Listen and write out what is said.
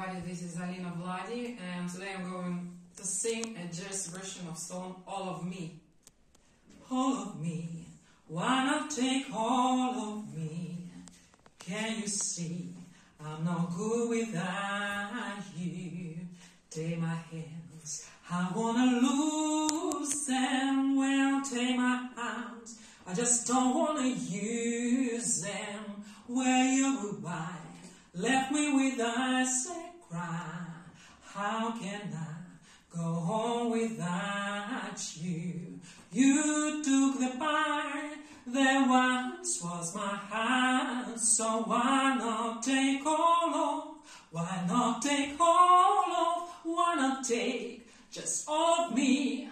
everybody, this is Alena Vladi and today I'm going to sing a jazz version of song All of Me. All of me, why not take all of me? Can you see I'm not good without you? Take my hands, I wanna lose them. Well, take my arms, I just don't wanna use them. Where you goodbye left me with eyes that cry. How can I go on without you? You took the part that once was my heart, so why not take all of? Why not take all of? Why not take just all of me?